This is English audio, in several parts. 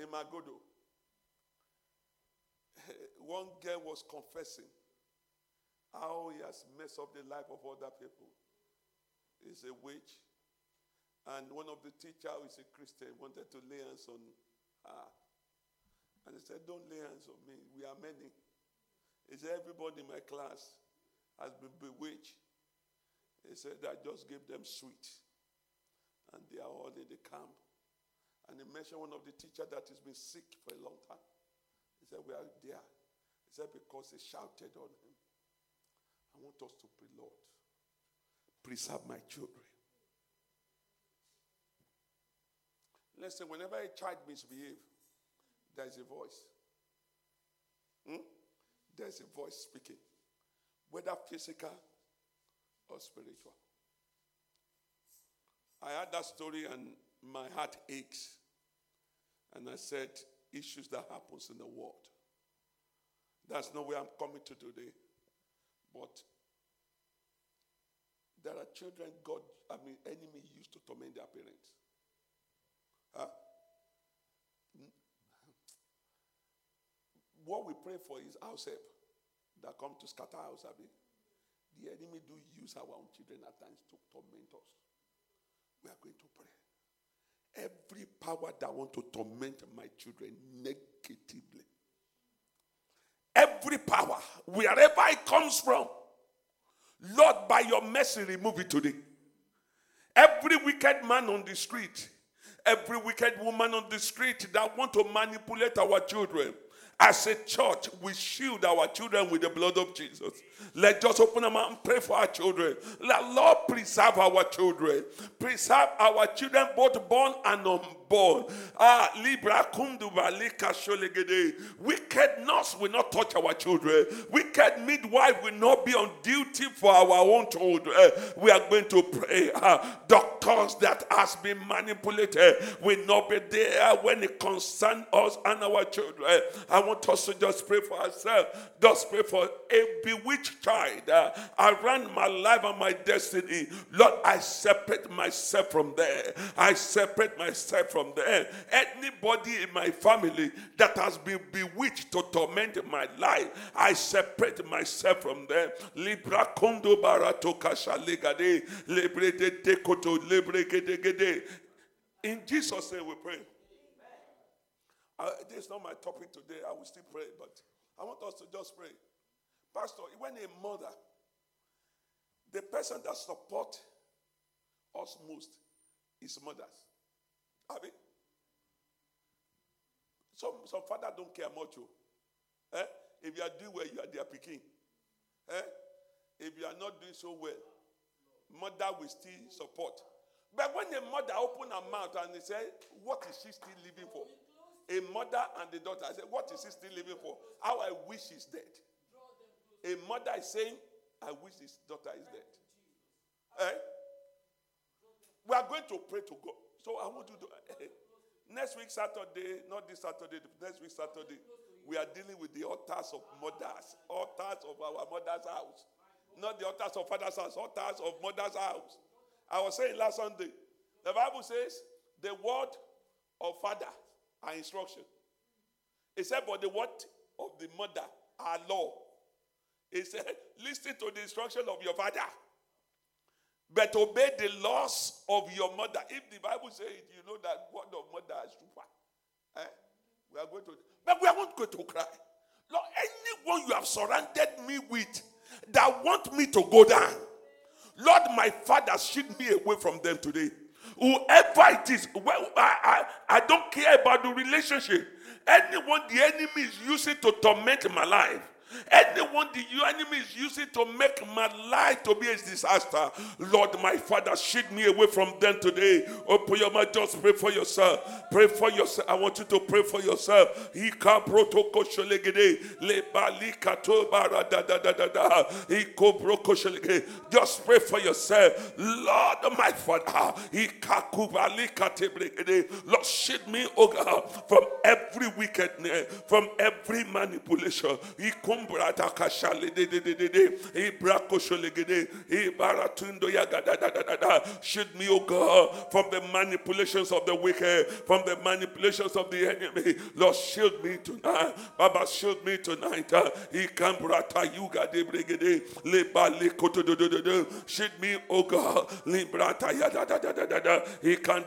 in Magodo. One girl was confessing how he has messed up the life of other people. He's a witch. And one of the teachers who is a Christian wanted to lay hands on her. And he said, Don't lay hands on me. We are many. He said, Everybody in my class has been bewitched. He said, I just gave them sweet. And they are all in the camp. And he mentioned one of the teachers that has been sick for a long time. He said, We are there. He said, Because he shouted on him. I want us to pray, Lord, preserve my children. Listen, whenever a child misbehaves, there's a voice. Hmm? There's a voice speaking, whether physical or spiritual. I had that story and my heart aches. And I said, issues that happens in the world. That's not where I'm coming to today. But there are children God, I mean, enemy used to torment their parents. Huh? What we pray for is house help that come to scatter house, Abi. The enemy do use our own children at times to torment us. We are going to pray. Every power that want to torment my children negatively. Every power, wherever it comes from, Lord, by your mercy, remove it today. Every wicked man on the street, every wicked woman on the street that want to manipulate our children, as a church, we shield our children with the blood of Jesus. Let's open our mouth and pray for our children. Let Lord preserve our children. Preserve our children, both born and unborn. Ah, Libra Wicked nurse will not touch our children. Wicked midwife will not be on duty for our own children. We are going to pray. Ah, doctors that has been manipulated will not be there when it concerns us and our children. I want us to just pray for ourselves. Just pray for a bewitched child uh, around my life and my destiny. Lord, I separate myself from there. I separate myself from there. Anybody in my family that has been bewitched to torment my life, I separate myself from them. Libra kondo barato kashalegade lebre de dekoto lebre gede gede. In Jesus' name we pray. Uh, this is not my topic today. I will still pray, but I want us to just pray. Pastor, when a mother, the person that support us most is mothers. Abi? Some, some father don't care much. Oh. Eh? If you are doing well, you are their picking. Eh? If you are not doing so well, mother will still support. But when the mother open her mouth and they say, what is she still living for? A mother and the daughter. I said, What is she still living for? How I wish she's dead. A mother is saying, I wish his daughter is dead. Eh? We are going to pray to God. So I want to. do. next week, Saturday, not this Saturday, next week, Saturday, we are dealing with the altars of mothers, altars of our mother's house. Not the altars of father's house, altars of mother's house. I was saying last Sunday, the Bible says the word of father are instruction. He said, but the word of the mother, are law. He said, listen to the instruction of your father. But obey the laws of your mother. If the Bible says it, you know that word of mother is super. Eh? We are going to, but we are not going to cry. Lord, anyone you have surrounded me with that want me to go down, Lord, my father, shield me away from them today whoever it is, well, I, I, I don't care about the relationship. Anyone the enemy is using to torment my life, Anyone the enemy is using to make my life to be a disaster, Lord, my Father, shield me away from them today. Open your mouth, just pray for yourself. Pray for yourself. I want you to pray for yourself. Just pray for yourself. Lord, my Father, Lord, shield me, oh God, from every wickedness, from every manipulation. Shield me, O God, from the manipulations of the wicked, from the manipulations of the enemy. Lord, shield me tonight. Baba, shield me tonight. Shield me, O God. Librata yada da da da da da. He can't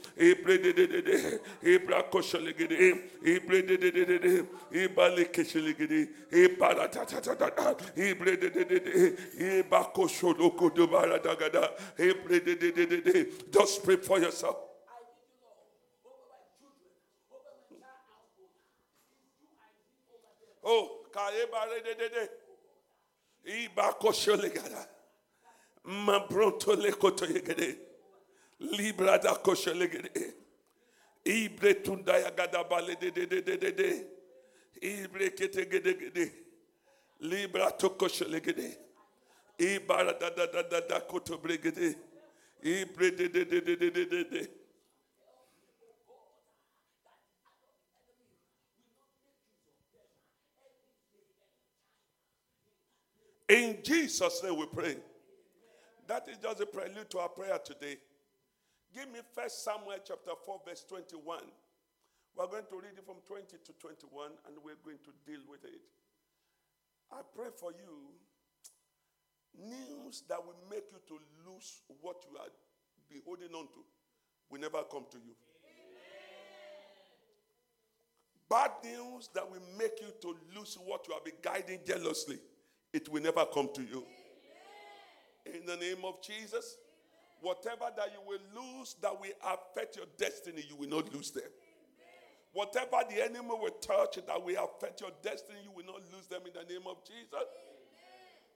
Ebrededede, Ebrakoshalegede, Ebrededede, Ebalekeshalegede, de de de Ebrededede. Just pray for yourself. Oh, Kaebarededede, Ebakoshalegada, Mabrontolekotoyegede. Libra da kosho legede. Ibre de de de de de de. Ibre kete gede gede. Libra to kosho legede. Ibara da da da da da koto bregede. Ibre de de de de de de de de. In Jesus' name we pray. That is just a prelude to our prayer today. Give me First Samuel chapter 4, verse 21. We're going to read it from 20 to 21, and we're going to deal with it. I pray for you news that will make you to lose what you are be holding on to will never come to you. Amen. Bad news that will make you to lose what you have been guiding jealously, it will never come to you. In the name of Jesus, whatever that you will lose that will affect your destiny, you will not lose them. Whatever the enemy will touch that will affect your destiny, you will not lose them in the name of Jesus.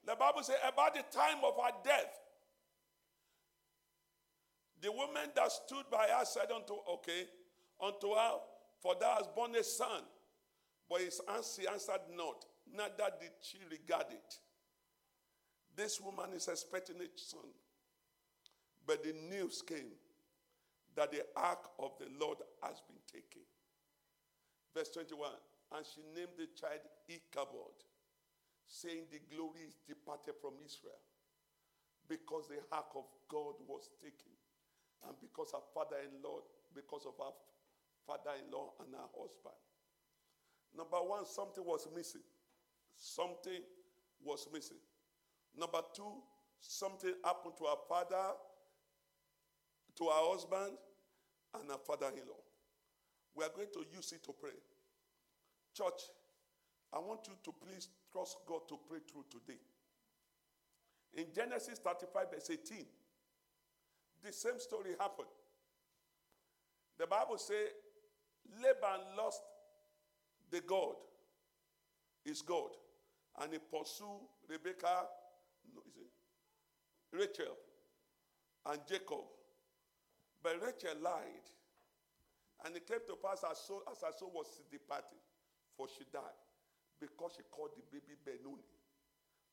The Bible says about the time of her death, the woman that stood by her said unto, okay, unto her, for thou hast born a son. But his answer answered not, neither did she regard it. This woman is expecting a son. But the news came that the ark of the Lord has been taken. Verse 21 And she named the child Ichabod, saying, The glory is departed from Israel, because the ark of God was taken, and because her father in law, because of her father in law and her husband. Number one, something was missing. Something was missing. Number two, something happened to her father, to her husband, and her father in law. We are going to use it to pray. Church, I want you to please trust God to pray through today. In Genesis 35, verse 18, the same story happened. The Bible says Laban lost the God, his God, and he pursued Rebecca, no, is it? Rachel, and Jacob. But Rachel lied. And it came to pass as, so, as her soul was departing, for she died, because she called the baby Benoni.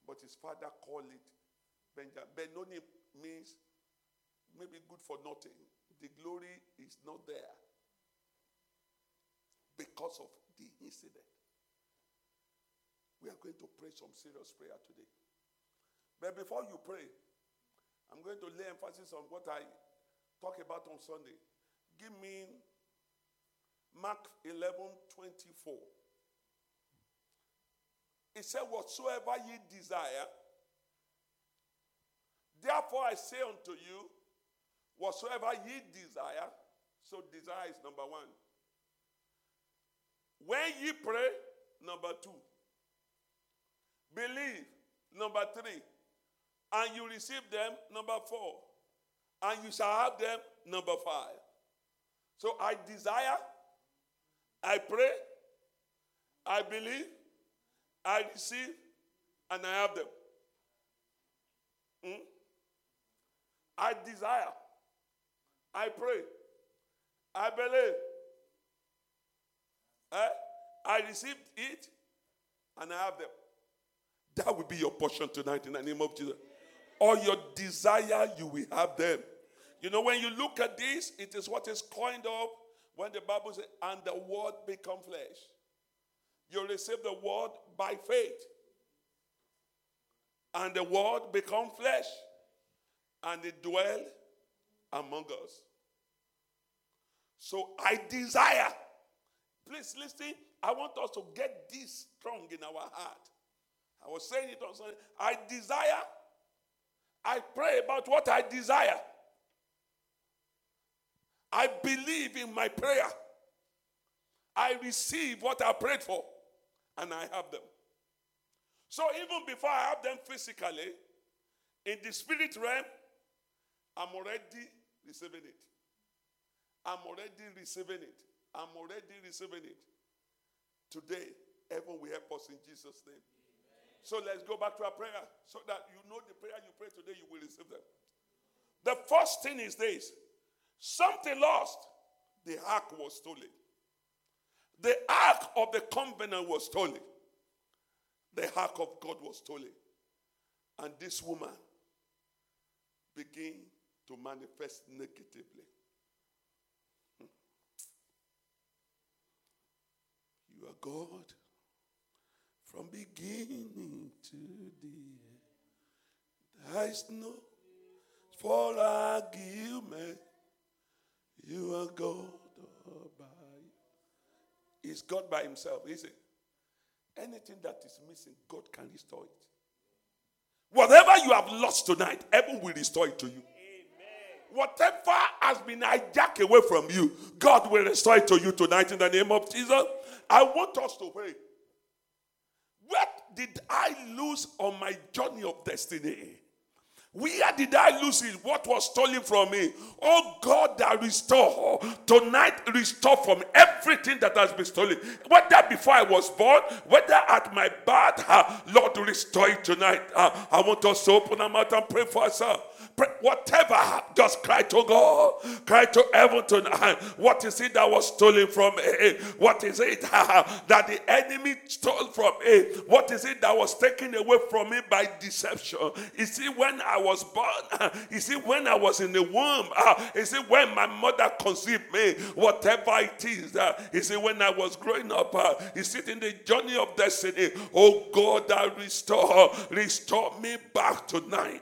But his father called it Benjamin. Benoni means maybe good for nothing. The glory is not there because of the incident. We are going to pray some serious prayer today. But before you pray, I'm going to lay emphasis on what I talk about on Sunday. Give me Mark 11 24. It said, Whatsoever ye desire, therefore I say unto you, whatsoever ye desire, so desire is number one. When ye pray, number two. Believe, number three. And you receive them, number four. And you shall have them, number five. So I desire, I pray, I believe, I receive, and I have them. Hmm? I desire, I pray, I believe, eh? I received it and I have them. That will be your portion tonight in the name of Jesus. All your desire, you will have them. You know, when you look at this, it is what is coined up when the Bible says, and the word become flesh. You receive the word by faith. And the word become flesh. And it dwell among us. So I desire. Please listen. I want us to get this strong in our heart. I was saying it on Sunday. I desire. I pray about what I desire. I believe in my prayer. I receive what I prayed for, and I have them. So even before I have them physically, in the spirit realm, I'm already receiving it. I'm already receiving it. I'm already receiving it. Today, heaven will help us in Jesus' name. So let's go back to our prayer so that you know the prayer you pray today, you will receive them. The first thing is this something lost, the ark was stolen. The ark of the covenant was stolen. The ark of God was stolen. And this woman began to manifest negatively. Hmm. You are God from beginning to the end. There is no argument. You are God all by. Is God by Himself, is it? Anything that is missing, God can restore it. Whatever you have lost tonight, heaven will restore it to you. Amen. Whatever has been hijacked away from you, God will restore it to you tonight in the name of Jesus. I want us to pray. What did I lose on my journey of destiny? Where did I lose it? What was stolen from me? Oh God, that restore. Tonight, restore from everything that has been stolen. Whether before I was born, whether at my birth, uh, Lord, restore it tonight. Uh, I want us to open our mouth and pray for ourselves whatever, just cry to God, cry to heaven tonight. What is it that was stolen from me? What is it that the enemy stole from me? What is it that was taken away from me by deception? Is it when I was born? Is it when I was in the womb? Is it when my mother conceived me? Whatever it is, is it when I was growing up? Is it in the journey of destiny? Oh God, that restore, restore me back tonight.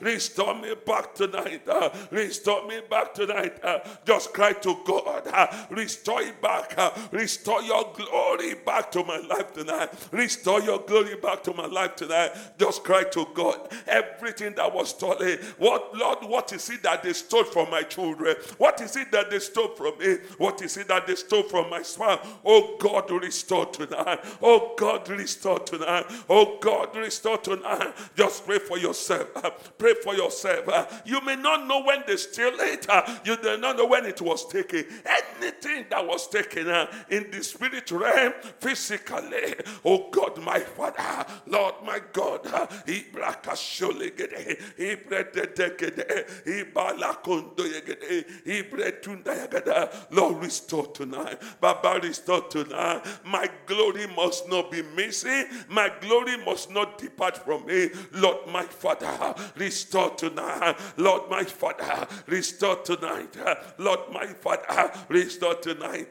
Restore me back tonight. Uh, restore me back tonight. Uh, just cry to God. Uh, restore it back. Restore your glory back to my life tonight. Restore your glory back to my life tonight. Just cry to God. Everything that was stolen. What, Lord, what is it that they stole from my children? What is it that they stole from me? What is it that they stole from my spouse? Oh God, restore tonight. Oh God, restore tonight. Oh God, restore tonight. Just pray for yourself. Pray for yourself. Uh, you may not know when they steal it. Uh, you do not know when it was taken. Anything that was taken uh, in the spirit realm, physically. Oh God, my Father, Lord, my God. Lord, restore tonight. Baba, restore tonight. My glory must not be missing. My glory must not depart from me. Lord, my Father, restore tonight. Lord, my Father, restore tonight. Lord, my Father, restore tonight.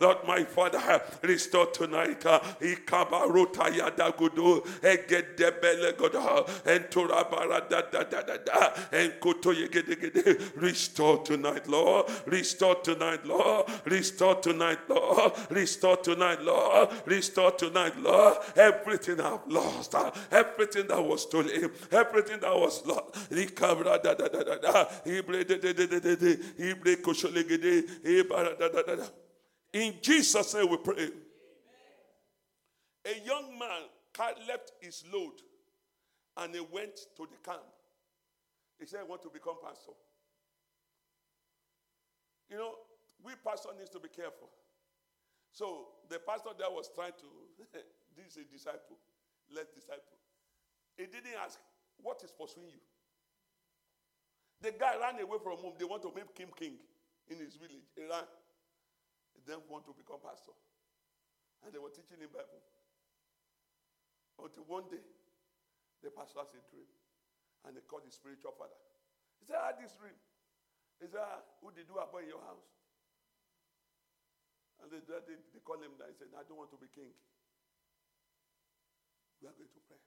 Lord, my Father, restore tonight. Ikabaruta yadagudu, egedebele godo, enturabara da da da da da, enkuto yegedegede. Restore tonight, Lord. Restore tonight, Lord. Restore tonight, Lord. Restore tonight, Lord. Restore tonight, Lord. Everything I've lost, everything that was stolen, everything that was lost da da da da da. Ibre de de de de de de. Ibara da da da da. In Jesus' name we pray. A young man left his load and he went to the camp. He said, I want to become pastor. You know, we pastor needs to be careful. So the pastor there was trying to, this is a disciple, let disciple. He didn't ask, what is pursuing you? The guy ran away from home. They want to make him king in his village. He ran. He then want to become pastor. And they were teaching him Bible. Until one day, the pastor has a dream. And they called his spiritual father. He said, I had this dream. He said, ah, Who did you appoint in your house? And they, they, they called him down. He said, I don't want to be king. We are going to pray.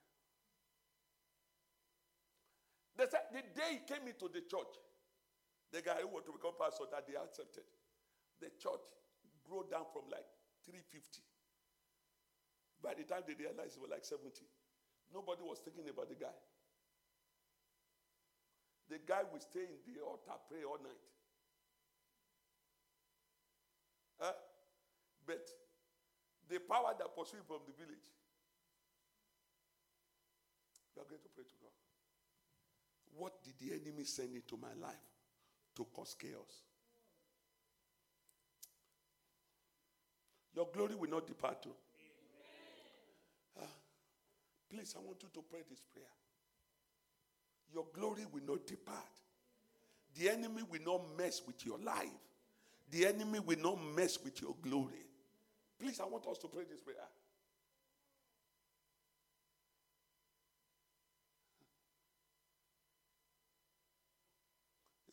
They said the day he came into the church, the guy who wanted to become pastor that they accepted, the church grew down from like 350. By the time they realized it was like 70. Nobody was thinking about the guy. The guy will stay in the altar, pray all night. Huh? But the power that pursued from the village, we are going to pray to God. What did the enemy send into my life to cause chaos? Your glory will not depart. Too. Uh, please, I want you to pray this prayer. Your glory will not depart. The enemy will not mess with your life. The enemy will not mess with your glory. Please, I want us to pray this prayer.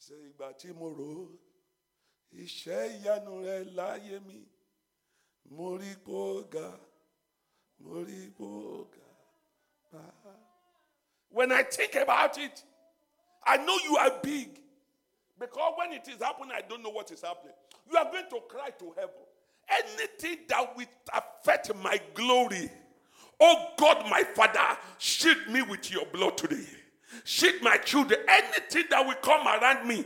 Ṣe ìgbà tí mo rò ó iṣẹ́ ìyanu rẹ láyé mi mo rí gbóga mo rí gbóga. When I think about it, I know you are big. Because when it is happening, I don't know what is happening. You are going to cry to heaven. Anything that will affect my glory, oh God, my Father, shield me with your blood today. Shield my children. Anything that will come around me,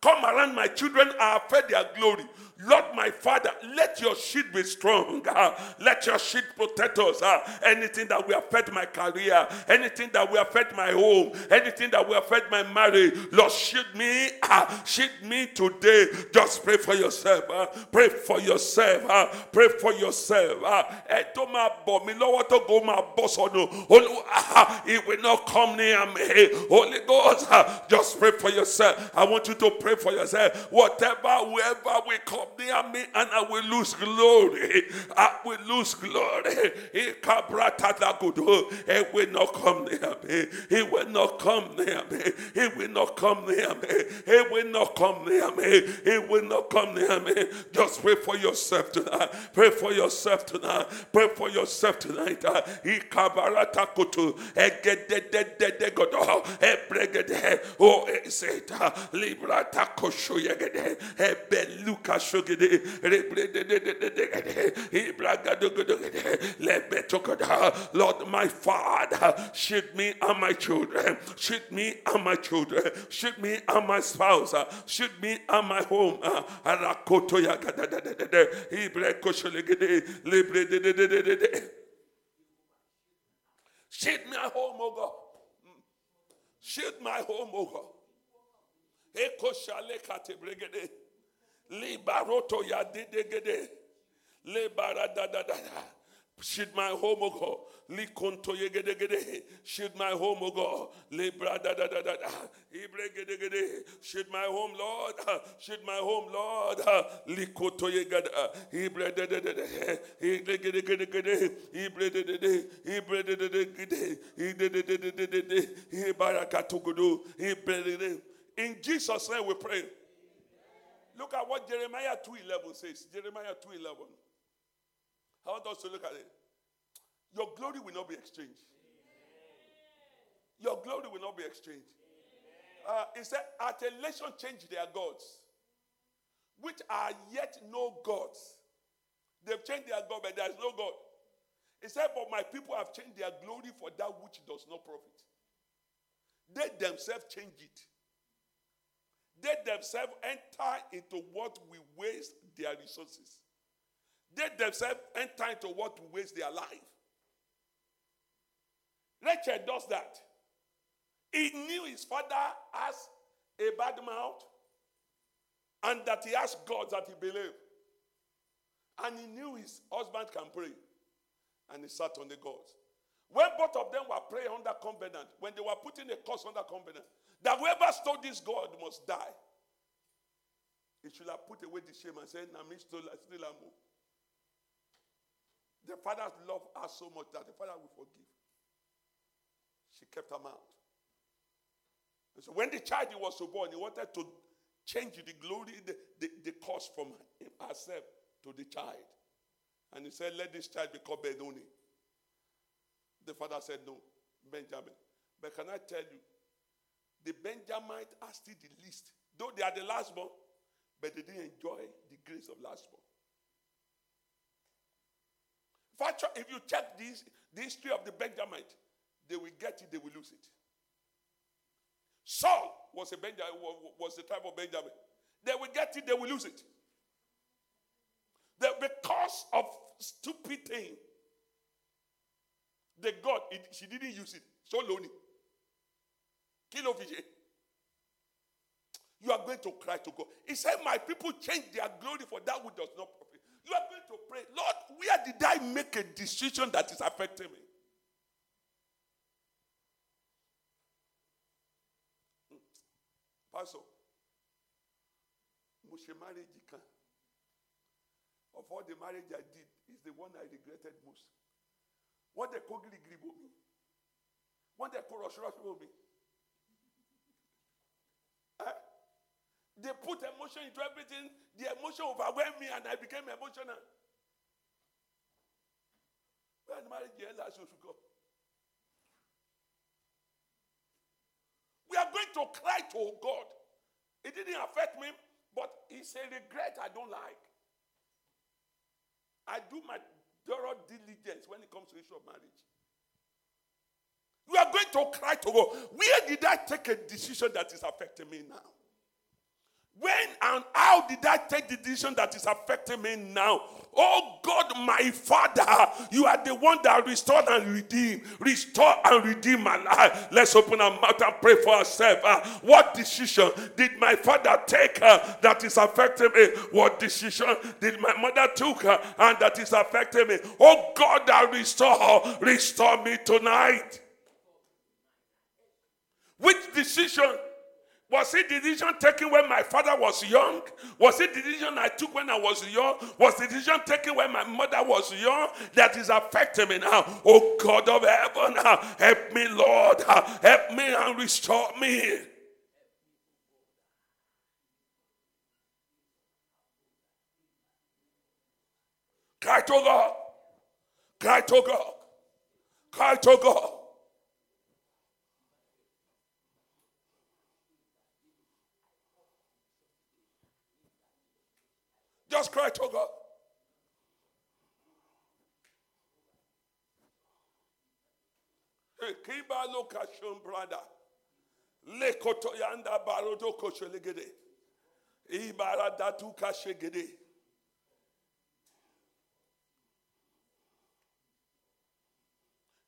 come around my children, I affect their glory. Lord, my Father, let your shield be strong. Uh, let your shield protect us. Uh, anything that will affect my career, anything that will affect my home, anything that will affect my marriage, Lord, shield me. Uh, shield me today. Just pray for yourself. Pray for yourself. Pray for yourself. It will not come near me. Holy Ghost, just pray for yourself. I want you to pray for yourself. Whatever, whoever will come near me and I will lose glory. I will lose glory. It will not come near me. It will not come near me. It will not come near me. It will not come near me. It will not come near me. Just pray for yourself tonight. Pray for yourself tonight. Pray for yourself tonight. Oh, eseta. Librata kosho yegede. Ebeluka shogede. Lord, my Father, shoot me and my children, shoot me and my children, shoot me and my spouse, shoot me and my home. Shoot my home, oh God. Shoot my home, oh God. Eko shale kate bregede. Libaroto ya didegede. Libara da da da da. Shield my home, O God. Likonto yegedegede. Shield my home, O God. Libra da da da da da. Ibregedegede. Shield my home, Lord. Shield my home, Lord. Likoto yegada. Ibre de de de de. Ibregedegede. Ibre de de de. Ibre de de de de. Ibre de de de de de. Ibarakatugudu. Ibre de de. In Jesus' name we pray. Look at what Jeremiah 2.11 says. Jeremiah 2.11. I want us to look at it. Your glory will not be exchanged. Your glory will not be exchanged. Uh, it said, at a nation change their gods, which are yet no gods. They've changed their God, but there is no God. He said, But my people have changed their glory for that which does not profit. They themselves change it. They themselves enter into what we waste their resources. They themselves enter into what we waste their life. Rachel does that. He knew his father has a bad mouth and that he has God that he believed. And he knew his husband can pray. And he sat on the gods. When both of them were praying under covenant, when they were putting a curse under covenant, that whoever stole this God must die. He should have put away the shame and said, Nami stole still am. The father loved her so much that the father will forgive. She kept her mouth. And so when the child was born, he wanted to change the glory, the, the, the cause from herself to the child. And he said, Let this child be called Benoni. The father said, No, Benjamin. But can I tell you, the Benjamites are still the least. Though they are the last born, but they didn't enjoy the grace of last born. If you check this, the history of the Benjamite, they will get it, they will lose it. Saul was a Benjamin, was the tribe of Benjamin. They will get it, they will lose it. The, because of stupid thing, the God, it, she didn't use it. So lonely. Kill of You are going to cry to God. He said, My people change their glory for that which does not profit. You are going to pray, Lord, where did I make a decision that is affecting me? Pastor, mo marriage. Of all the marriage I did, is the one I regretted most. What they call giri giri me. What call rush rush me. Eh? They put emotion into everything. The emotion overwhelmed me and I became emotional. When marriage last We are going to cry to God. It didn't affect me, but it's a regret I don't like. I do my thorough diligence when it comes to issue of marriage. We are going to cry to God. Where did I take a decision that is affecting me now? When and how did I take the decision that is affecting me now? Oh God, my Father, you are the one that restored and redeemed. Restore and redeem my life. Let's open our mouth and pray for ourselves. Uh, what decision did my father take uh, that is affecting me? What decision did my mother took uh, and that is affecting me? Oh God, that restore, restore me tonight. Which decision was it decision taken when my father was young? Was it decision I took when I was young? Was decision taken when my mother was young that is affecting me now? Oh God of heaven, ah, help me, Lord. Ah, help me and restore me. Cry to God. Cry to God. Cry to God. Just cry to God. Lekoto yanda barodo. Ibara datu.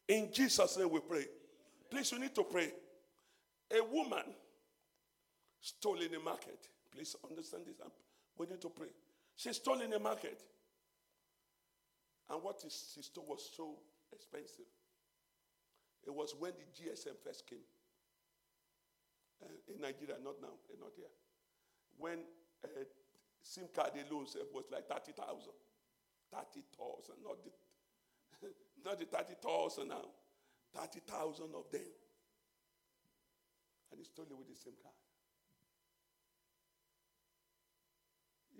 In Jesus' name we pray. Please, you need to pray. A woman stole in the market. Please understand this. We need to pray. She stole in the market. And what she stole was so expensive. It was when the GSM first came. Uh, in Nigeria, not now, uh, not here. When uh, SIM card alone was like 30,000. 30,000, not the, not the 30,000 now. 30,000 of them. And he stole it with the SIM card.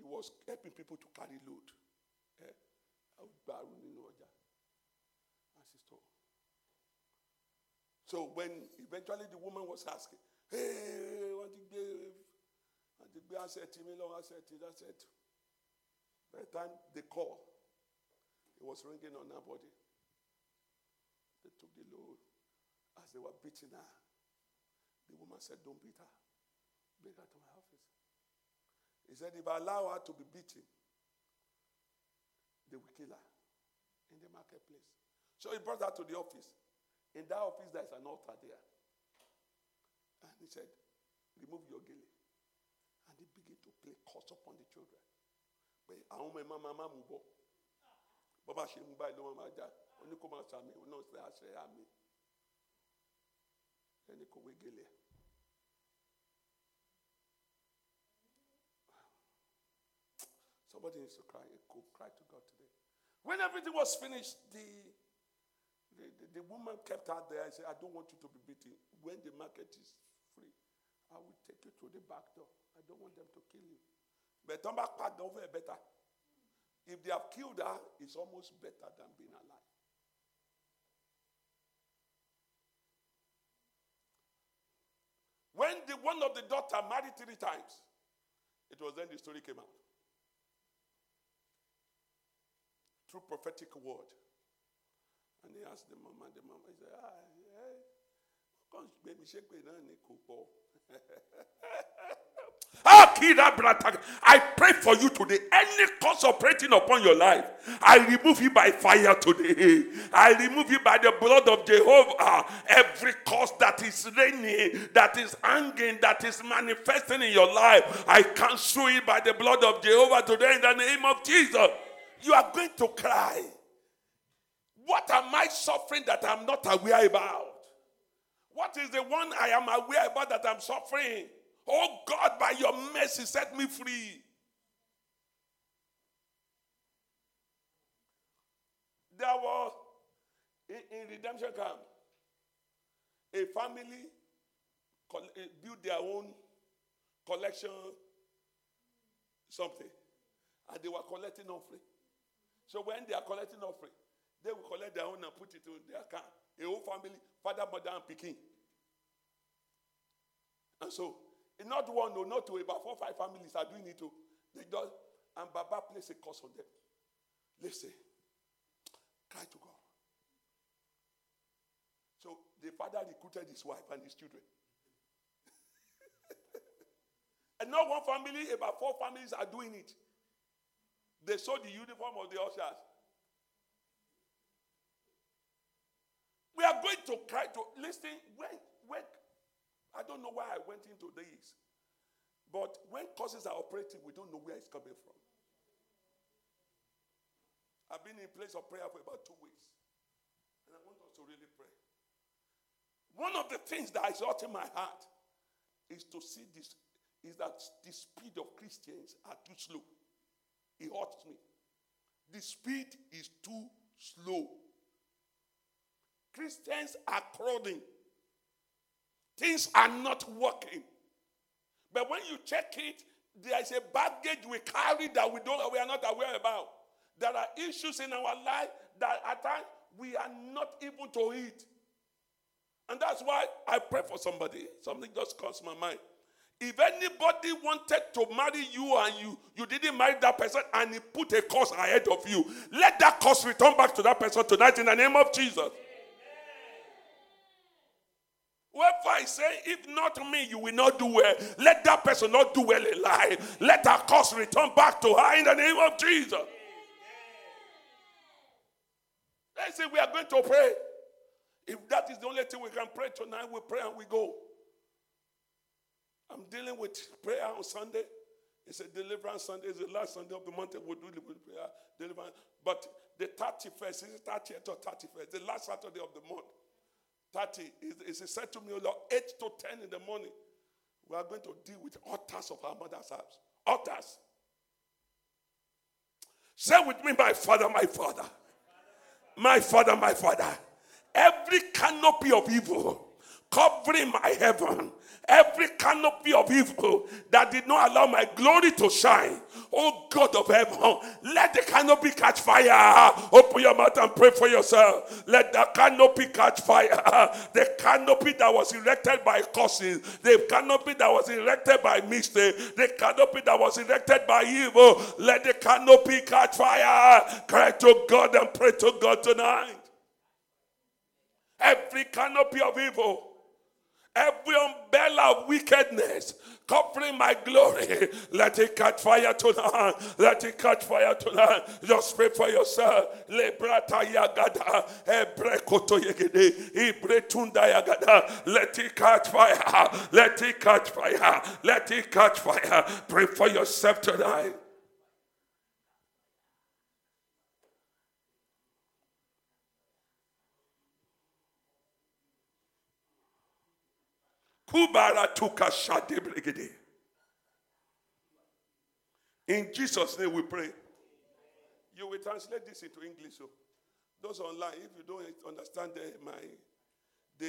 He was helping people to carry load. Eh? So when eventually the woman was asking, hey, what did they what did they asset me long asset asset. By the time they call, it was ringing on her body. They took the load as they were beating her. The woman said, Don't beat her. Bring her to my office. He said, If I allow her to be beaten, they will kill her in the marketplace. So he brought her to the office. In that office, there's an altar there. And he said, Remove your gele. And he began to play curse upon the children. But àwọn. Somebody needs to cry, cry to God today. When everything was finished, the, the, the, the woman kept her there. I said, I don't want you to be beaten. When the market is free, I will take you to the back door. I don't want them to kill you. But come back, back over better. If they have killed her, it's almost better than being alive. When the one of the daughter married three times, it was then the story came out. Through prophetic word. And he asked the mama, the mama said, ah, eh, yeah. I pray for you today. Any cause operating upon your life, I remove you by fire today. I remove you by the blood of Jehovah. Ah, every cause that is reigning, that is hanging, that is manifesting in your life, I cancel it by the blood of Jehovah today in the name of Jesus. You are going to cry. What am I suffering that I'm not aware about? What is the one I am aware about that I'm suffering? Oh God, by your mercy, set me free. There was in, in redemption camp a family eh, built their own collection something, and they were collecting offering. So when they are collecting offering, they will collect their own and put it in their account. A whole family, father, mother, and picking. And so not one, no, not two, about four, five families are doing it too. They just, and Baba place a curse on them. Listen, cry to God. So the father recruited his wife and his children. and not one family, about four families are doing it. They saw the uniform of the ushers. We are going to cry to listen when when I don't know why I went into this. But when causes are operating, we don't know where it's coming from. I've been in place of prayer for about two weeks. And I want us to really pray. One of the things that is hurt in my heart is to see this, is that the speed of Christians are too slow. It hurts me. The speed is too slow. Christians are crawling. Things are not working. But when you check it, there is a baggage we carry that we don't we are not aware about. There are issues in our life that at times we are not even to eat. And that's why I pray for somebody. Something just crossed my mind. If anybody wanted to marry you and you, you didn't marry that person and he put a curse ahead of you, let that curse return back to that person tonight in the name of Jesus. Wherefore I say, if not me, you will not do well. Let that person not do well in life. Let that curse return back to her in the name of Jesus. Let's say we are going to pray. If that is the only thing we can pray tonight, we pray and we go. I'm dealing with prayer on Sunday. It's a deliverance Sunday. It's the last Sunday of the month. We'll do the prayer, deliverance. But the 31st, is it 30th or 31st? The last Saturday of the month. 30 is, he said to me, oh Lord, 8 to 10 in the morning, we are going to deal with altars of our mother's house. Altars. Say with me, my father, my father. My father, my father. Every canopy of evil covering my heaven every canopy of evil that did not allow my glory to shine. Oh God of heaven, let the canopy catch fire. Open your mouth and pray for yourself. Let the canopy catch fire. The canopy that was erected by causes, the canopy that was erected by mistake, the canopy that was erected by evil, let the canopy catch fire. Cry to God and pray to God tonight. Every canopy of evil Every umbrella of wickedness covering my glory, let it catch fire tonight. Let it catch fire tonight. Just pray for yourself. Lebrata yagada, ebrekoto yegede, ibretunda yagada. Let it catch fire. Let it catch fire. Let it catch fire. Pray for yourself tonight. In Jesus' name we pray. You will translate this into English. So those online, if you don't understand the, my the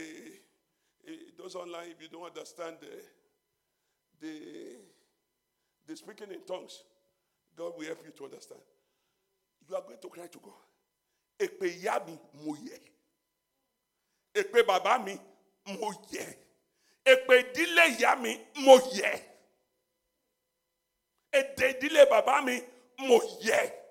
eh, those online, if you don't understand the the the speaking in tongues, God will help you to understand. You are going to cry to God. Èpè ìyá. Èpè bàbá mi. Èpè ìdílé ìyá mi mo yẹ. Èdè ìdílé bàbá mi mo yẹ.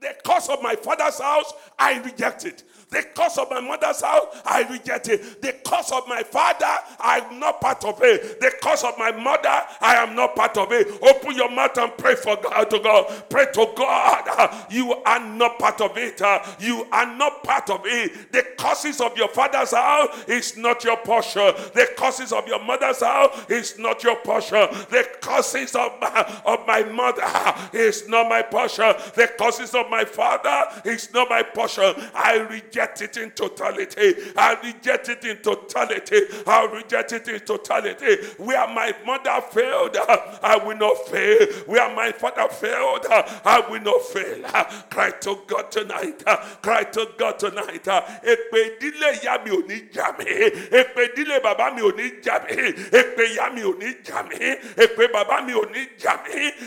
The curse of my father's house, I reject it. The curse of my mother's house, I reject it. The curse of my father, I'm not part of it. The curse of my mother, I am not part of it. Open your mouth and pray for God to God. Pray to God. You are not part of it. You are not part of it. The curses of your father's house is not your portion. The curses of your mother's house is not your portion. The curses of my, of my mother is not my portion. The curses of my father is not my portion. I reject it in totality. I reject it in totality. I reject it in totality. Where my mother failed, I will not fail. Where my father failed, I will not fail. Cry to God tonight. Cry to God tonight. Èpè ìdílé ìyá mi ò bàbá mi ò ní. Èpè ìyá mi ò. Èpè bàbá mi ò ní.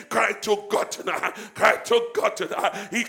Cry to God tonight. Cry to God tonight. Ikubara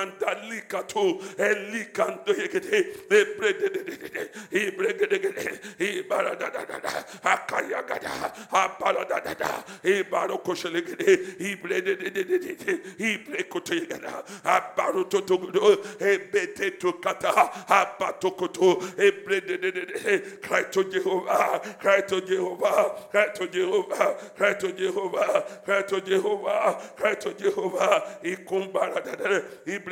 Mandalika to Elikando Yegede. Ibrededede. Ibregedegede. Ibaradadadada. Akayagada. Aparadadada. Ibarokosholegede. Ibrededede. Ibrekotoyegada. Abarototogodo. Ebete tokata. Abatokoto. Ebrededede. Cry to Jehovah. Cry to Jehovah. Cry to Jehovah. Cry to Jehovah. Cry to Jehovah. Cry to Jehovah. Ikumbaradadada. Ibrededede.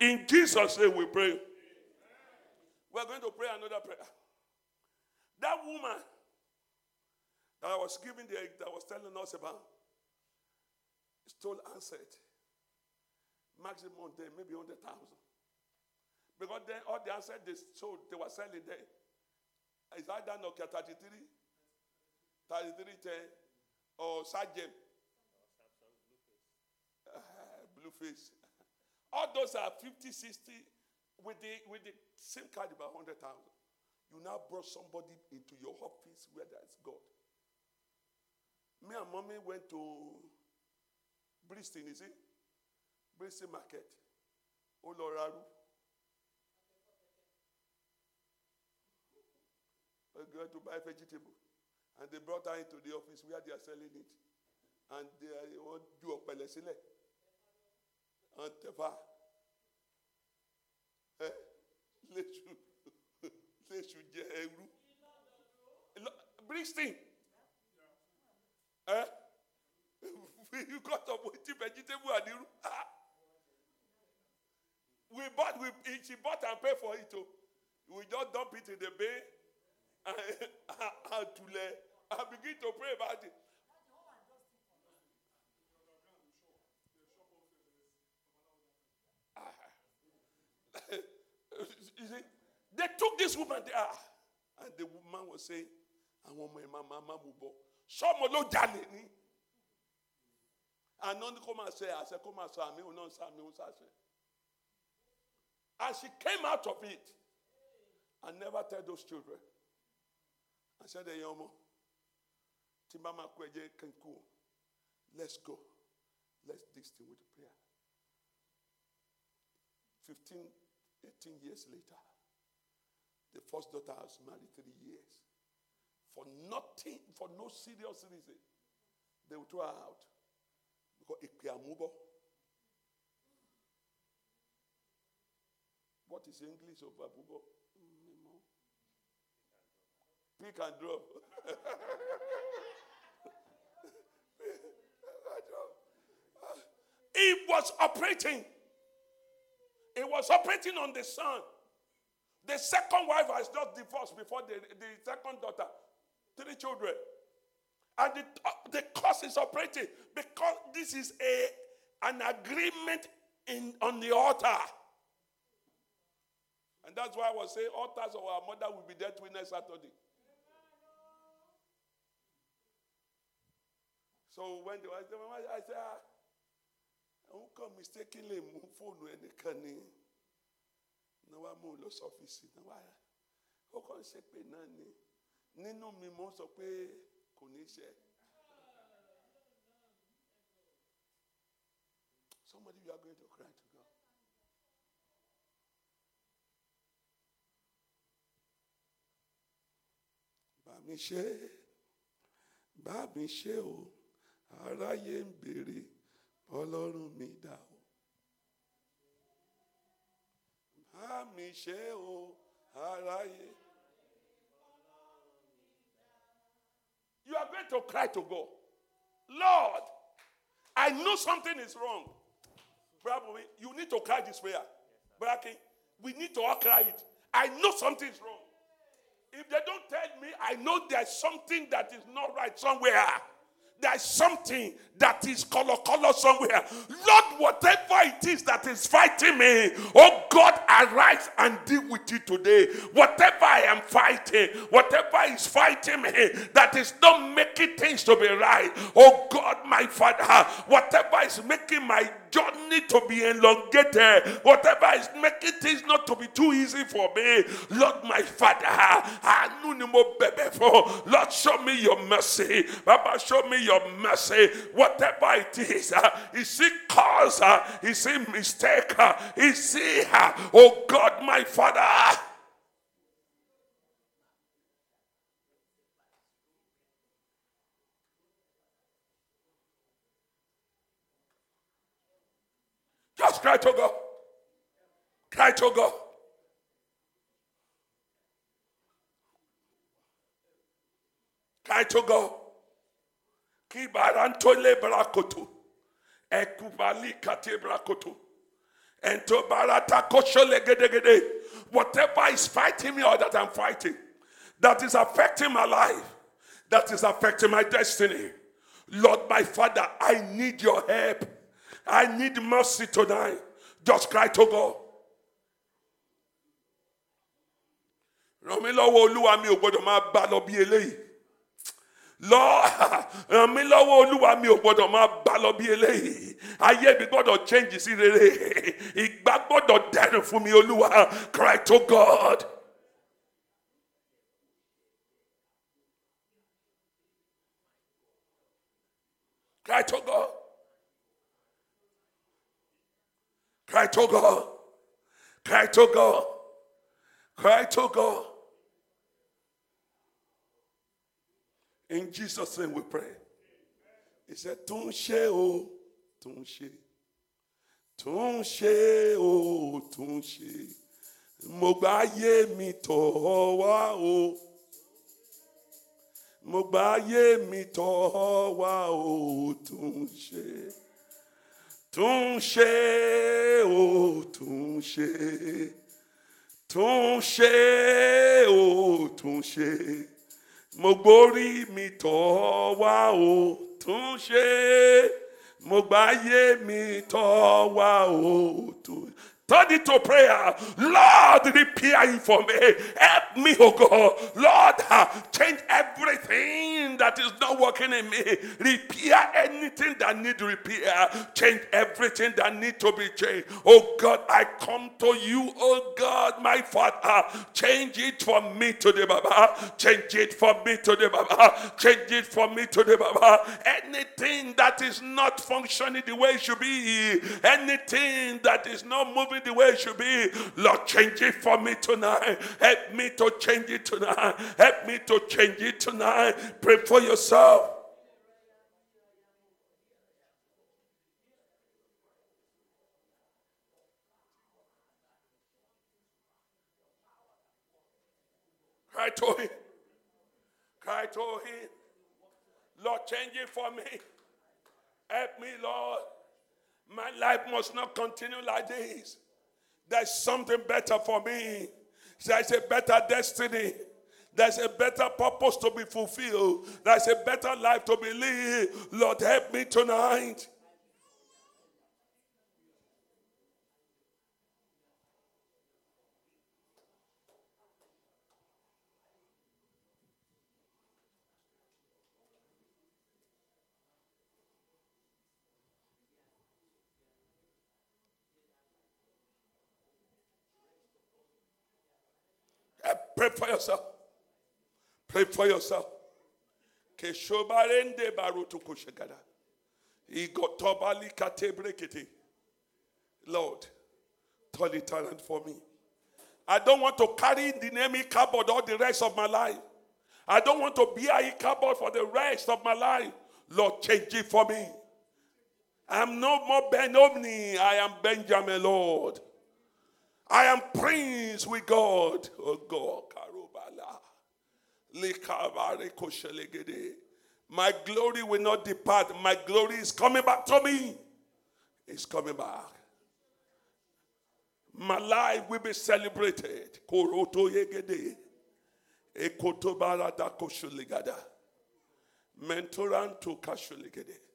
In Jesus' name we pray. We're going to pray another prayer. That woman that I was giving the that was telling us about still answered. Maximum there, maybe hundred thousand. Because then all the answers they sold, they were selling there. Is either Nokia 33, 3310, or Sagem. Uh, Blueface. All those are 50, 60 with the with the same card about 100,000. You now brought somebody into your office where there's God. Me and mommy went to Bristol, you see? Bristol Market. Oloraru. We went to buy vegetable. And they brought her into the office where they are selling it. And they want do a pelesile. And tefa. Eh? Léṣu. Léṣu jẹ ẹrú. Eh? you got some waiting vegetable and iru. Ah. We bought, we, she bought and paid for it. Too. We just dump it in the bay and, and, to begin to pray about it. you see, they took this woman there, ah. and the woman was saying, àwọn ọmọ ẹ̀ máa máa máa mú bọ̀ sọ́mọ ló jalè ní. àná ni kò máa ṣe àṣẹ kò máa sọ àmì òun náà sọ. And she came out of it and never tell those children. I said, Hey, Yomo, Timama Kweje Kenku, let's go. Let's this thing with prayer. 15, 18 years later, the first daughter has married three years. For nothing, for no serious reason, they will throw her out call What is English of Abubo? Pick and drop. it was operating. It was operating on the son. The second wife has just divorced before the, the second daughter. Three children. And the, uh, the cause is operating because this is a, an agreement in, on the altar. And that's why I was saying altars of our mother will be there to next Saturday. So when they were I said, ah, who come mistakenly move phone ẹnìkan ni náà wàá mú un lọ sọ́fíìsì náà wàá ó kàn ṣe pé náà ni? Nínú mi mo sọ pé kò ní ṣe. Somebody you are going to cry to God. Bá mi ṣe bá mi ṣe o aráyé ń béèrè ọlọ́run mi dà o. Bá mi ṣe o aráyé. You are going to cry to God. Lord, I know something is wrong. Brother, you need to cry this prayer. Brother, we need to all cry it. I know something is wrong. If they don't tell me, I know there's something that is not right somewhere. There's something that is color color somewhere. Lord, whatever it is that is fighting me, oh God, arise and deal with it today. Whatever I am fighting, whatever is fighting me, that is not making things to be right. Oh God, my Father, whatever is making my journey to be elongated, whatever is making things not to be too easy for me, Lord, my Father, Lord, show me your mercy. Baba, show me your mercy. Whatever it is, uh, is it cause, uh, is it mistake, uh, is it, oh Oh God, my Father. Just cry to God. Cry to God. Cry to God. Kibarantole brakoto. Ekubali kate brakoto. Ento barata koshole gede gede. Whatever is fighting me or that I'm fighting, that is affecting my life, that is affecting my destiny. Lord, my Father, I need your help. I need mercy tonight. Just cry to God. ràn mí lọ́wọ́ olúwa bá lọ lọ ràn mí lọ́wọ́ olúwa mi ò gbọ́dọ̀ máa bá lọ bí eléyìí ayé mi gbọ́dọ̀ change sí rere ìgbà gbọ́dọ̀ dẹrùn fún mi olúwa cry to God. Cry to God. Cry to God. Cry to God. Cry to God. In Jesus' name we pray. He said, Tún ṣe o, tún ṣe. Tún ṣe o, tún ṣe. Mo mi tọ̀ wá o. Mo gba mi tọ̀ wá o, tún ṣe. Tún ṣe o, tún ṣe. O, tún ṣe. Mo gbórí mi tọ̀ wá o, tún ṣe. Mo gbáyé mi tọ̀ wá o, tún Turn it to prayer. Lord, repair it for me. Help me, oh God. Lord, uh, change everything that is not working in me. Repair anything that need repair. Change everything that need to be changed. Oh God, I come to you, oh God, my Father. Change it for me today, Baba. Change it for me today, Baba. Change it for me today, Baba. Anything that is not functioning the way it should be, anything that is not moving the way it should be, Lord, change it for me tonight. Help me to change it tonight. Help me to change it tonight. Pray for yourself. Cry to him. Cry to him. Lord, change it for me. Help me, Lord. My life must not continue like this. There's something better for me. There's a better destiny. There's a better purpose to be fulfilled. There's a better life to be lived. Lord, help me tonight. Pray for yourself. Pray for yourself. Keshobarende barutu kushagada. Igotobali katebrekete. Lord, turn it around for me. I don't want to carry the name Ichabod all the rest of my life. I don't want to be a Ichabod for the rest of my life. Lord, change it for me. I'm no more Benoni. I am Benjamin, Lord. I am prince with God. Oh God. My glory will not depart. My glory is coming back to me. It's coming back. My life will be celebrated. Mentoran to kashuligede.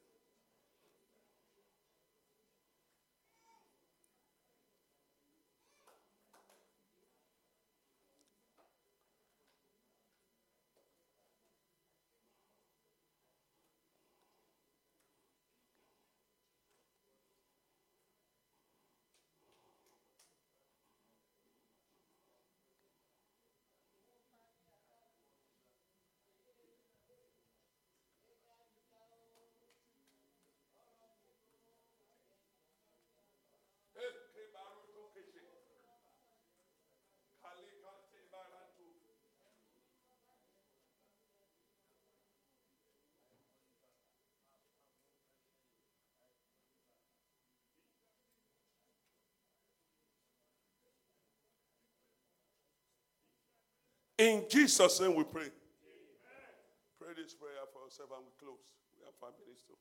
In Jesus' name we pray. Amen. Pray this prayer for yourself and we close. We have five minutes to.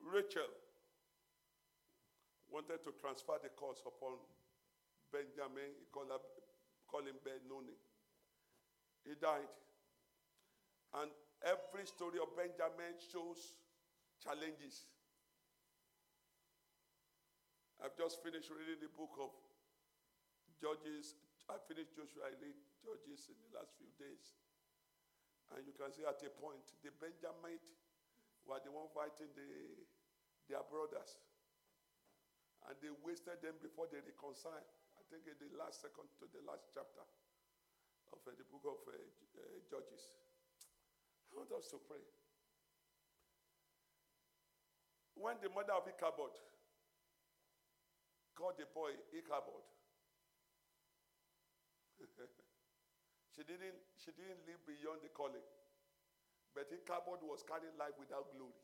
Rachel wanted to transfer the curse upon Benjamin. He called, up, called him Benoni. He died. And every story of Benjamin shows challenges. I've just finished reading the book of Judges, I finished Joshua, I read Judges in the last few days. And you can see at a point, the Benjamite were the one fighting the, their brothers. And they wasted them before they reconciled. I think in the last second to the last chapter of uh, the book of uh, uh, Judges. I want us to pray. When the mother of Ichabod called the boy Ichabod, she didn't she didn't live beyond the calling. But Ichabod was carrying life without glory.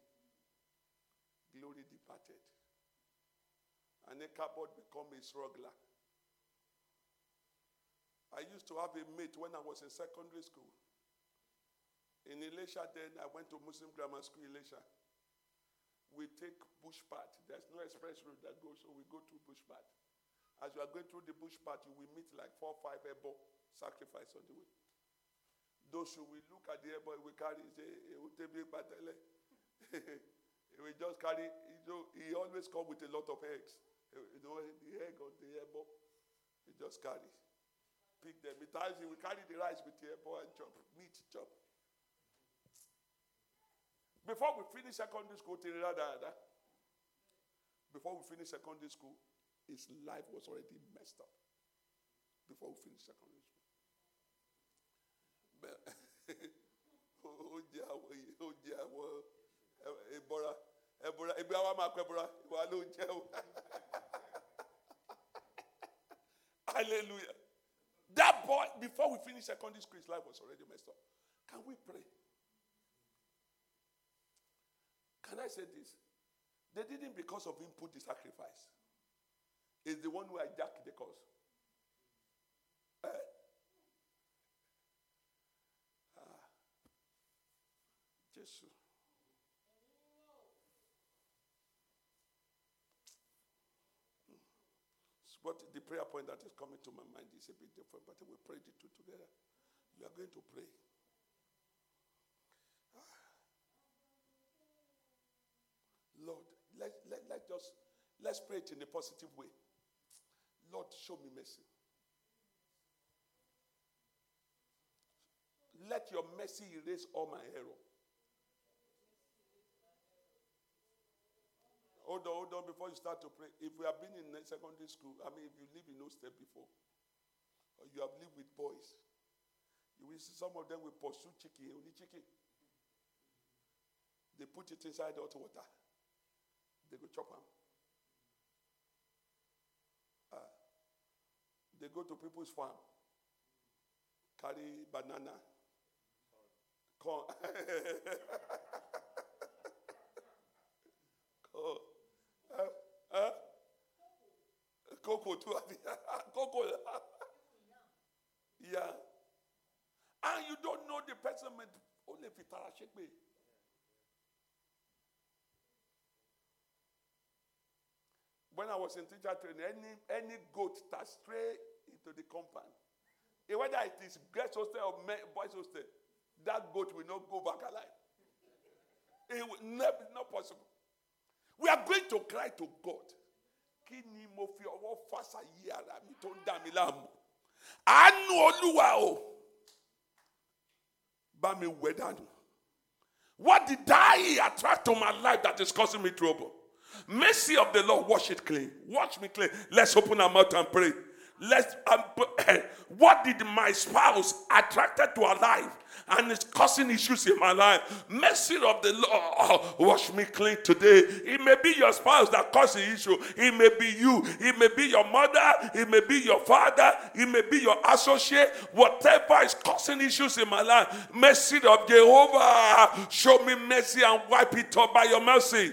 Glory departed. And Ichabod became a struggler. I used to have a mate when I was in secondary school. In Elisha, then I went to Muslim Grammar School, Elisha. We take bush path. There's no express road that goes, so we go to bush path. As you are going through the bush path, you will meet like four or five ebo sacrifice on the way. Those who will look at the ebo, we carry, say, eh, he will just carry, you know, he always come with a lot of eggs. Eh, you know, the egg on the ebo, he just carry. Pick them. At times he will carry the rice with the ebo and chop, meat, chop. Before we finish secondary school, before we finish secondary school, his life was already messed up before we finished secondary school. But. Hallelujah. That boy, before we finished secondary school, his life was already messed up. Can we pray? Can I say this? They didn't because of him put the sacrifice is the one who hijacked the cause. Eh? Ah. Jesus. Hmm. But the prayer point that is coming to my mind is a bit different, but we pray the two together. You are going to pray. Ah. Lord, let, let, let just let's pray it in a positive way. Lord, show me mercy. Let your mercy erase all my error. Hold on, hold on before you start to pray. If we have been in secondary school, I mean, if you live in no step before, or you have lived with boys, you will see some of them will pursue chicken, only chicken. They put it inside hot water. They go chop them. Uh, they go to people's farm, carry banana, corn. corn. Uh, uh, cocoa too. cocoa. yeah. And you don't know the person only if it. When I was in teacher training, any any goat that stray into the compound, eh, whether it is girls hostel or men, boys hostel, that goat will not go back alive. It will never not possible. We are going to cry to God. Kí ni mo fi ọwọ́ fàṣà yí ara. What did I attract to my life that is causing me trouble? Mercy of the Lord, wash it clean. Wash me clean. Let's open our mouth and pray. Let's. Um, what did my spouse attracted to our life and it's causing issues in my life? Mercy of the Lord, oh, wash me clean today. It may be your spouse that caused the issue. It may be you. It may be your mother. It may be your father. It may be your associate. Whatever is causing issues in my life, mercy of Jehovah, show me mercy and wipe it up by your mercy.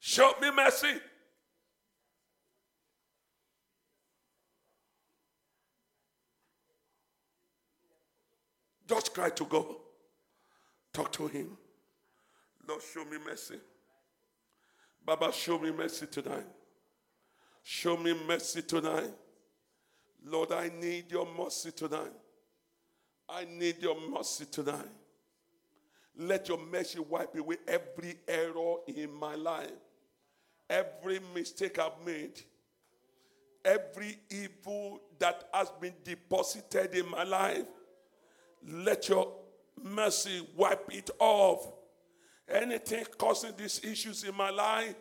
Show me mercy. Just cry to God. Talk to Him. Lord, show me mercy. Baba, show me mercy tonight. Show me mercy tonight. Lord, I need your mercy tonight. I need your mercy tonight. Let your mercy wipe away every error in my life, every mistake I've made, every evil that has been deposited in my life. Let your mercy wipe it off. Anything causing these issues in my life,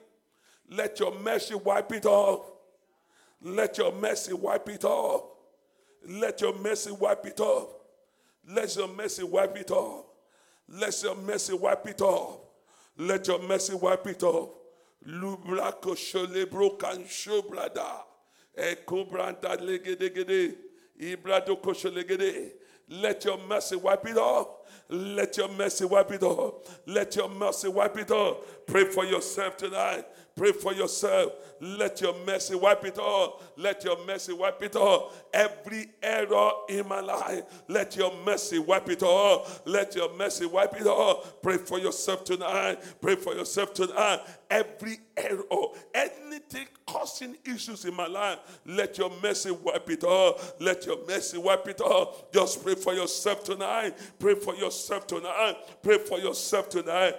let your mercy wipe it off. Let your mercy wipe it off. Let your mercy wipe it off. Let your mercy wipe it off. Let your mercy wipe it off. Let your mercy wipe it off. Lubra kosholebro kansho brada. Eko branda legedegede. Ibrado kosholegede. Let your mercy wipe it off. Let your mercy wipe it off. Let your mercy wipe it off. Pray for yourself tonight. Pray for yourself. Let your mercy wipe it off. Let your mercy wipe it off. Every error in my life, let your mercy wipe it off. Let your mercy wipe it off. Pray for yourself tonight. Pray for yourself tonight. Every error, anything causing issues in my life, let your mercy wipe it off. Let your mercy wipe it off. Just pray for yourself tonight. Pray for yourself tonight. Pray for yourself tonight.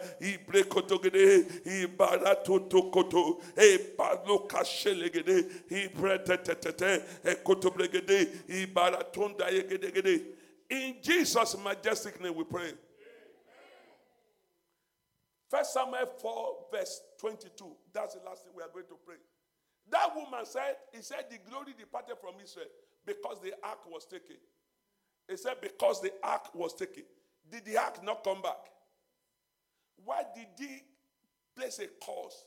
in Jesus majestic name we pray First Samuel 4 verse 22 that's the last thing we are going to pray that woman said he said the glory departed from Israel because the ark was taken he said because the ark was taken did the ark not come back why did he place a cause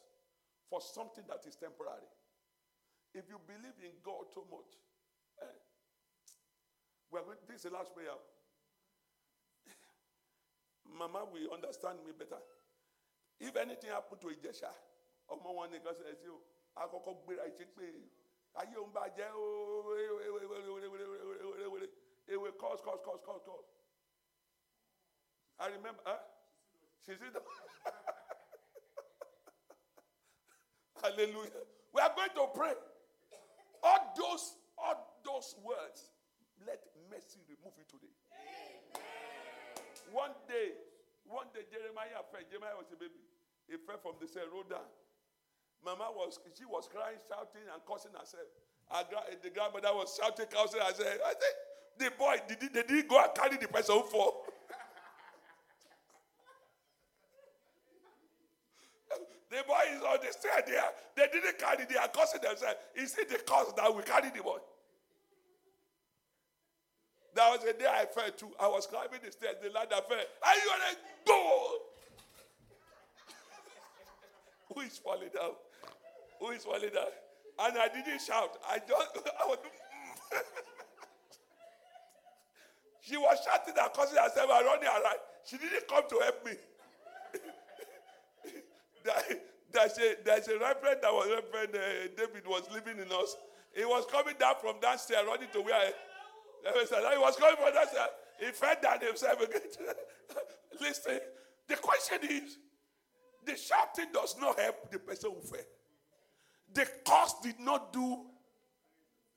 for something that is temporary. If you believe in God too much, eh, well, this is the last prayer. Mama will understand me better. If anything happened to Ijesha, ọmọ wọn nìkan ṣẹlẹ̀ sí o, àkọ́kọ́ gbéra ìṣe pé ayé òun bá jẹ́ ewé cause cause cause cause cause. I remember, huh? She's in the. Hallelujah. We are going to pray. All those, all those words, let mercy remove it today. Amen. One day, one day Jeremiah fell. Jeremiah was a baby. He fell from the cell, rolled down. Mama was, she was crying, shouting, and cursing herself. Eh, the grandmother was shouting, cursing herself. I said, the boy, did he, they didn't go and carry the person fall. The boy is on the stair there. They didn't carry, they are cursing themselves. Is it the cause that we carry the boy? There was the day I fell too. I was climbing the stairs, the ladder fell. Are you gonna go? Who is falling down? Who is falling down? And I didn't shout. I just I was She was shouting and cursing herself and running around. She didn't come to help me there's a there's a reverend that was Reverend uh, David was living in us. He was coming down from downstairs, running to where he was coming from downstairs. He fell that himself again. Listen, the question is, the shouting does not help the person who fell. The cause did not do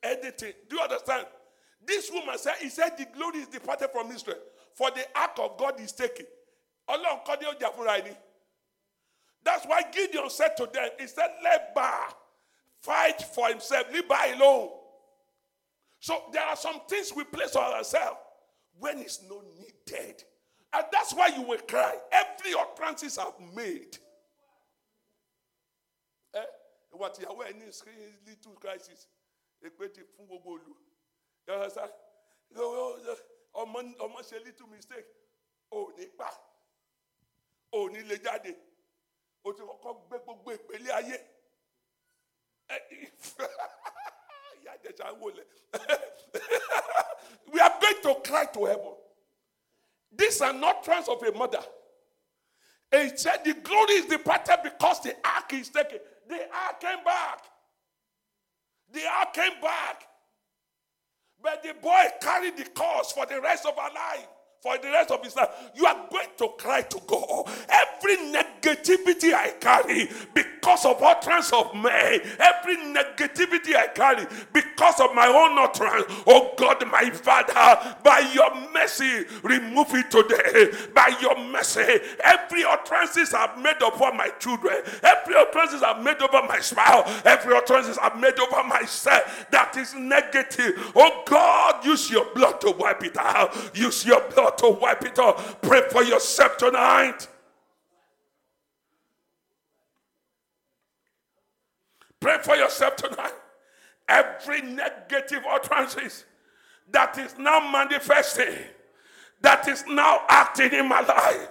anything. Do you understand? This woman said, He said, The glory is departed from Israel, for the ark of God is taken. That's why Gideon said to them, He said, Let fight for himself, leave Baal alone. So there are some things we place on ourselves when it's not needed. And that's why you will cry. Every utterances I've made. Eh? What you are wearing is little crisis. Èpè ti fún gbogbo olú. Ọmọ ọmọ ṣe little mistake. Ò ní pa. Ò ní lè jáde. o ti kọ́kọ́ gbé gbogbo ìpele ayé wọlé we are going to cry to heaven. These are not trans of a mother. He said the glory is departed because the ark is taken. The ark came back. The ark came back. But the boy carried the cause for the rest of our life for the rest of his life, you are going to cry to God. Every negativity I carry because of utterance of me, every negativity I carry because of my own utterance, oh God, my Father, by your mercy, remove it today. By your mercy, every utterances I've made upon my children, every utterances I've made over my spouse, every utterances I've made over myself that is negative, oh God, use your blood to wipe it out. Use your blood to wipe it off. Pray for yourself tonight. Pray for yourself tonight. Every negative utterances that is now manifesting, that is now acting in my life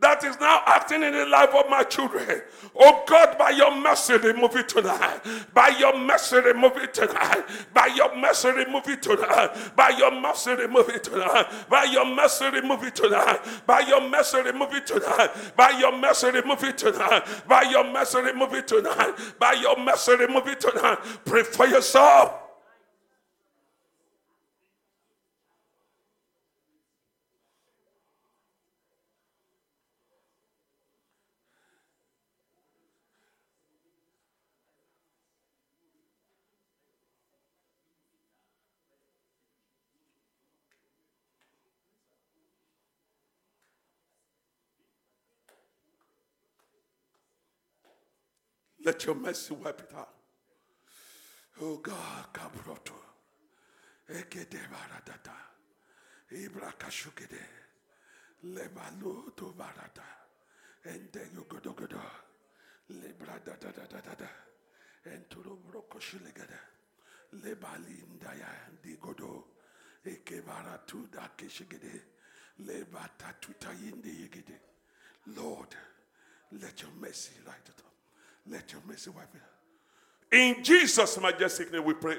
that is now acting in the life of my children. Oh God, by your mercy, remove it tonight. By your mercy, remove it tonight. By your mercy, remove it tonight. By your mercy, remove it tonight. By your mercy, remove it tonight. By your mercy, remove it tonight. By your mercy, remove it tonight. By your mercy, remove it tonight. By your mercy, remove it tonight. Pray for yourself. Let your mercy wipe it out. Oh God, Kabroto. Ekede baradata. Ibra kashukede. Lebalo to barata. Ende yogodogodo. Lebra da da da da da da. Enturo brokoshilegada. Lebali indaya digodo. Eke baratu da kishigede. Lebata tutayinde yegede. Lord, let your mercy light it up. Let your mercy wipe it. In Jesus' majestic name we pray.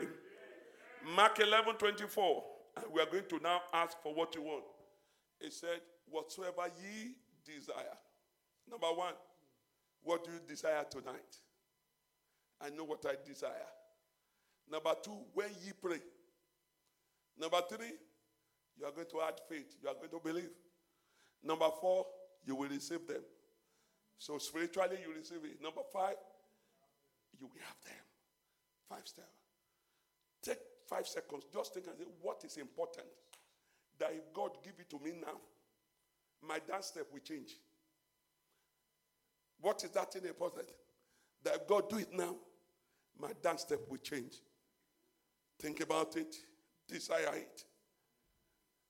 Mark 11 24. And we are going to now ask for what you want. He said, Whatsoever ye desire. Number one, what do you desire tonight? I know what I desire. Number two, when ye pray. Number three, you are going to add faith. You are going to believe. Number four, you will receive them. So spiritually, you receive it. Number five, you will have them. Five steps. Take five seconds. Just think and say, what is important? That if God give it to me now, my dance step will change. What is that thing important? That if God do it now, my dance step will change. Think about it. Desire it.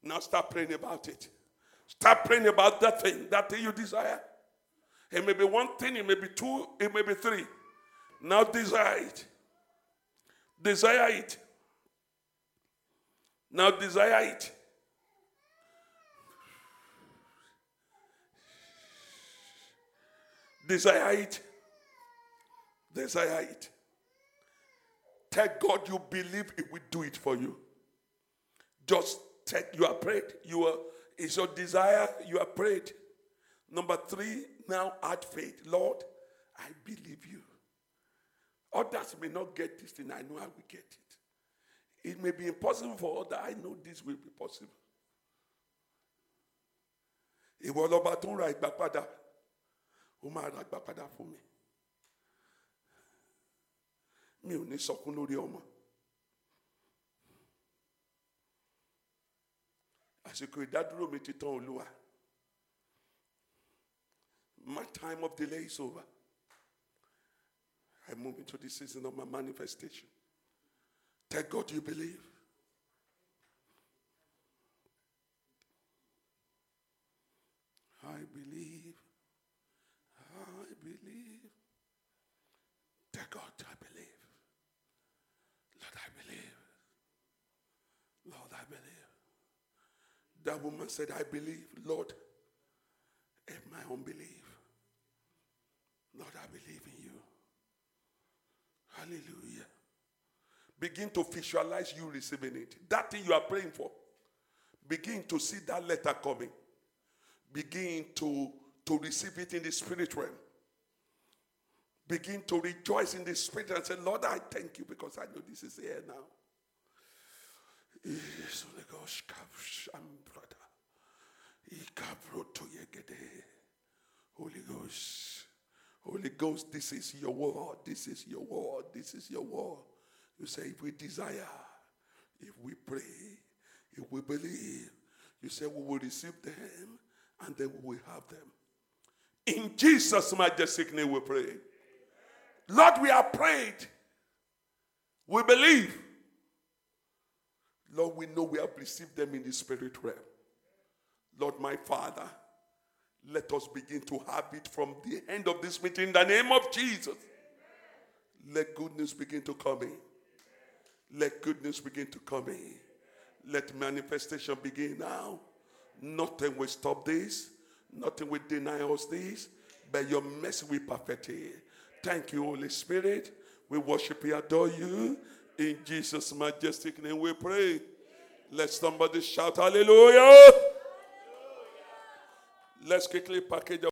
Now start praying about it. Start praying about that thing, that thing you desire. It may be one thing, it may be two, it may be three. Now desire it. Desire it. Now desire it. Desire it. Desire it. Tell God you believe it will do it for you. Just take, you are prayed. You are, it's your desire, you are prayed. Number three, now add faith. Lord, I believe you. Others may not get this thing, I know I will get it. It may be impossible for others, I know this will be possible. Ìwọ lọ́ba tó ń ra ìgbà padà, ó máa ra ìgbà padà fún mi. Sọkún lórí ọmọ. Àsìkò ìdádúró mi ti tán Olúwa. My time of delay is over. I move into the season of my manifestation. Tell God you believe. I believe. I believe. Tell God I believe. Lord, I believe. Lord, I believe. That woman said, I believe. Lord, help my unbelief. Lord, I believe in you. Hallelujah. Begin to visualize you receiving it. That thing you are praying for. Begin to see that letter coming. Begin to, to receive it in the spirit realm. Begin to rejoice in the spirit and say, Lord, I thank you because I know this is here now. Holy Ghost. Holy Ghost. This is your word. This is your word. This is your word. You say, if we desire, if we pray, if we believe, you say we will receive them and then we will have them. In Jesus' majestic name we pray. Lord, we have prayed. We believe. Lord, we know we have received them in the spirit realm. Lord, my Father, let us begin to have it from the end of this meeting in the name of Jesus. Let goodness begin to come in. Let goodness begin to come in. Let manifestation begin now. Nothing will stop this. Nothing will deny us this. But your mercy will perfect it. Thank you, Holy Spirit. We worship you, adore you. In Jesus' majestic name we pray. Let somebody shout hallelujah. Let's quickly package up.